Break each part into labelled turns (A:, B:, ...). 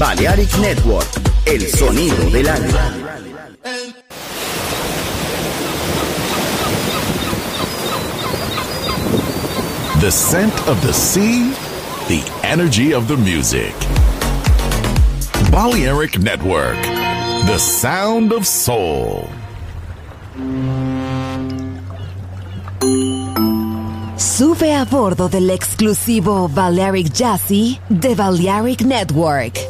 A: Balearic Network, el sonido del alma.
B: The scent of the sea, the energy of the music. Balearic Network, the sound of soul.
C: Sube a bordo del exclusivo Balearic Jazzy de Balearic Network.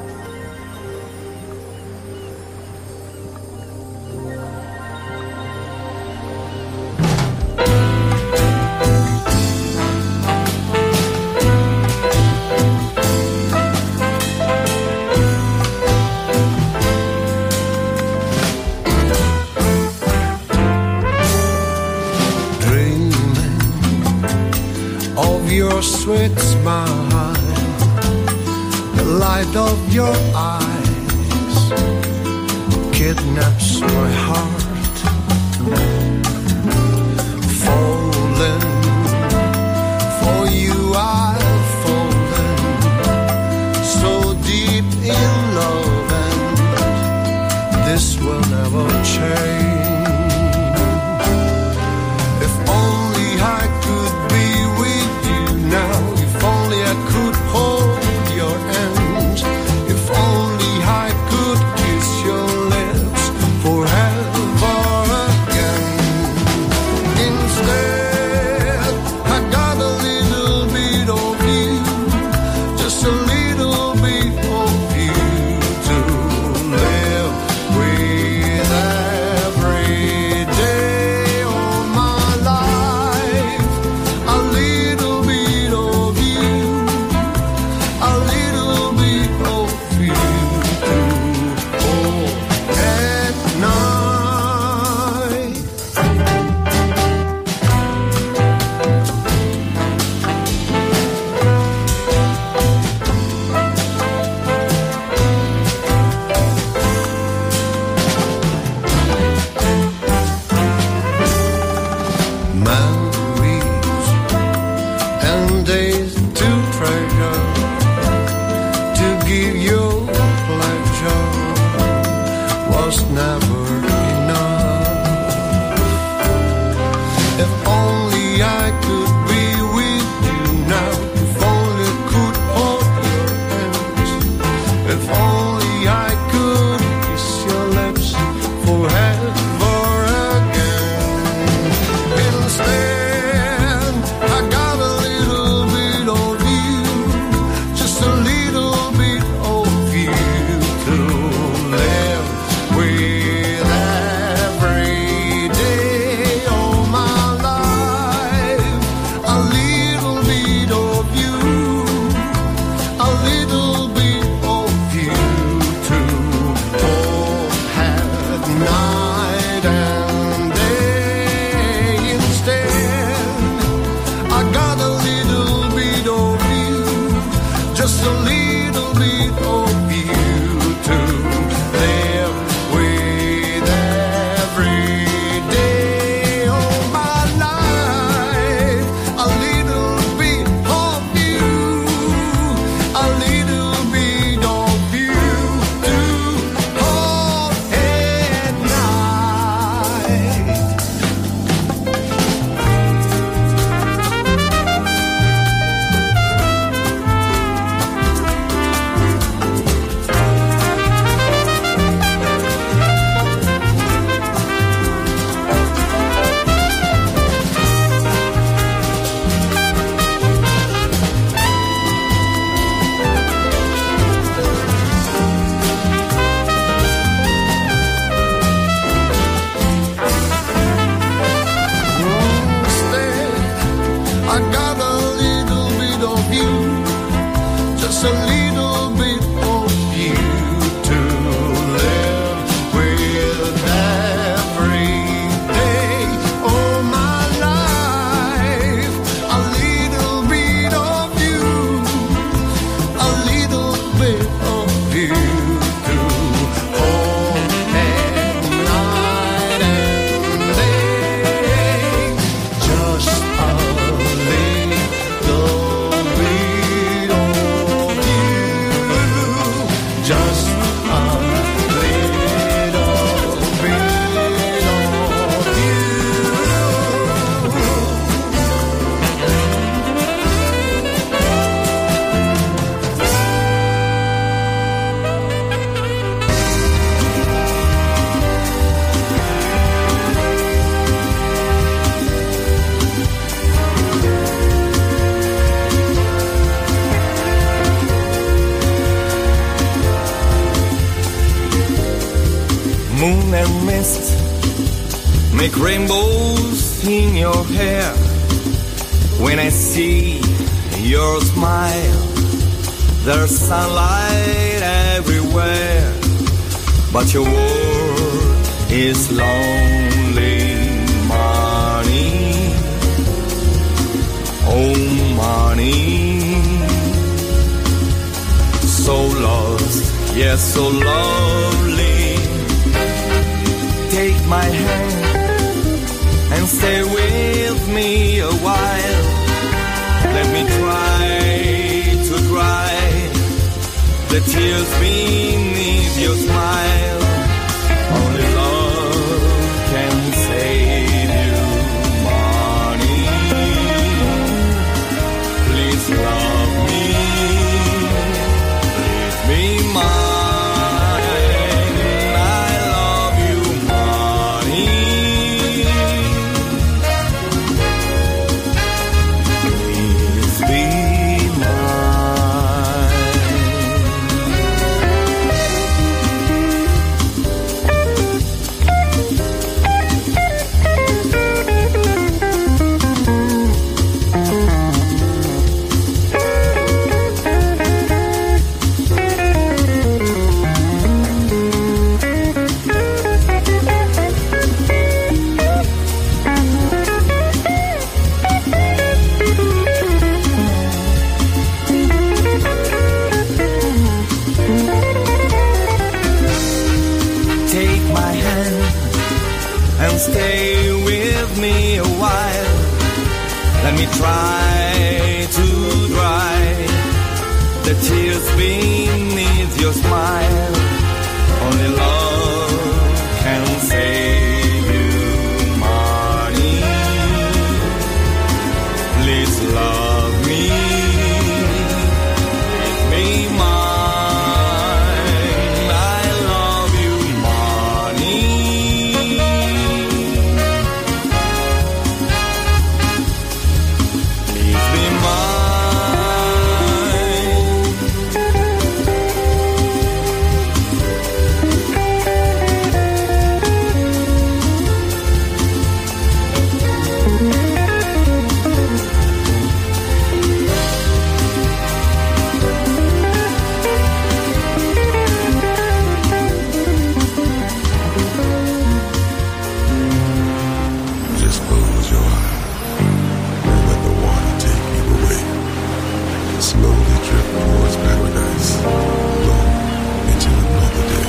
D: sweets my heart. The light of your
E: eyes kidnaps my heart.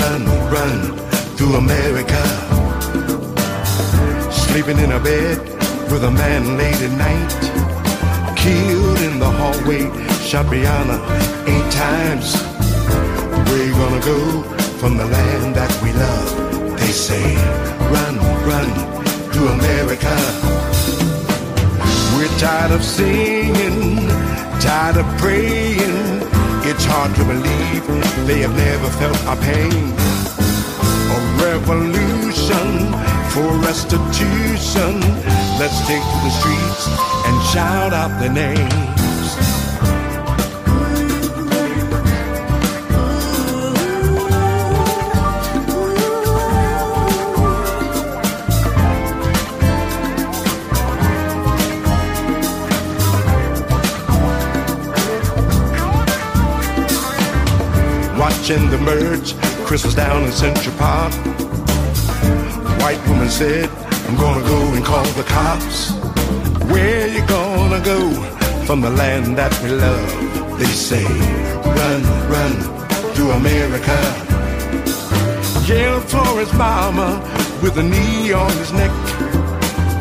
F: Run, run through America. Sleeping in a bed with a man late at night. Killed in the hallway, shot beyond eight times. We're gonna go from the land that we love. They say, run, run to America. We're tired of singing, tired of praying. It's hard to believe they have never felt our pain. A revolution for restitution. Let's take to the streets and shout out their names. Watching the merge. Chris was down in Central Park. White woman said, I'm gonna go and call the cops. Where you gonna go from the land that we love? They say, run, run to America. Yelled for mama with a knee on his neck.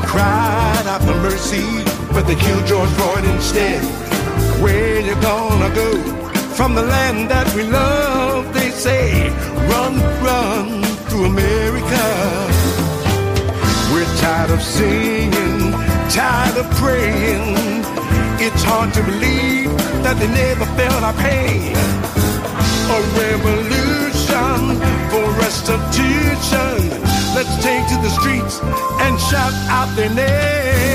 F: Cried out for mercy, but they killed George Floyd instead. Where you gonna go? from the land that we love. Say, run, run to America. We're tired of singing, tired of praying. It's hard to believe that they never felt our pain. A revolution for restitution. Let's take to the streets and shout out their names.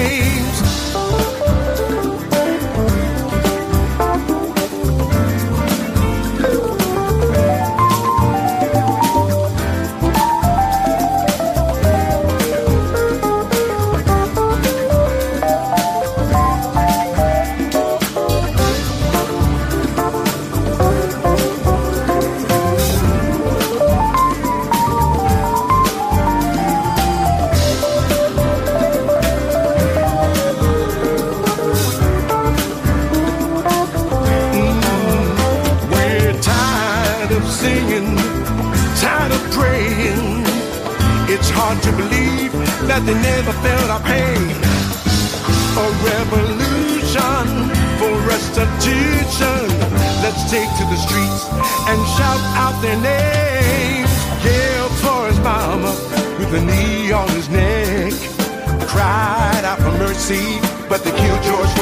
F: Mercy, but they killed George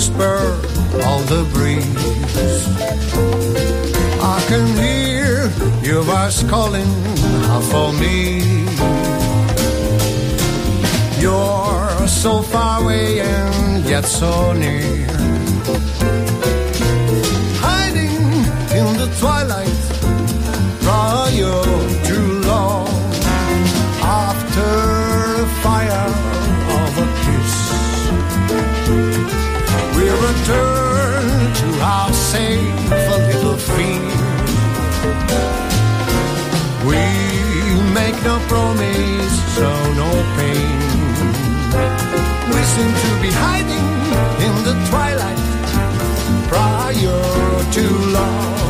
C: Whisper of the breeze. I can hear your voice calling out for me. You're so far away and yet so near. Hiding in the twilight, promise, so no pain. We seem to be hiding in the twilight prior to love.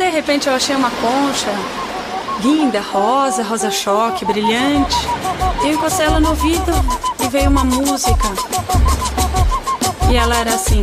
G: De repente eu achei uma concha linda, rosa, rosa choque, brilhante. Eu encostei ela no ouvido e veio uma música. E ela era assim.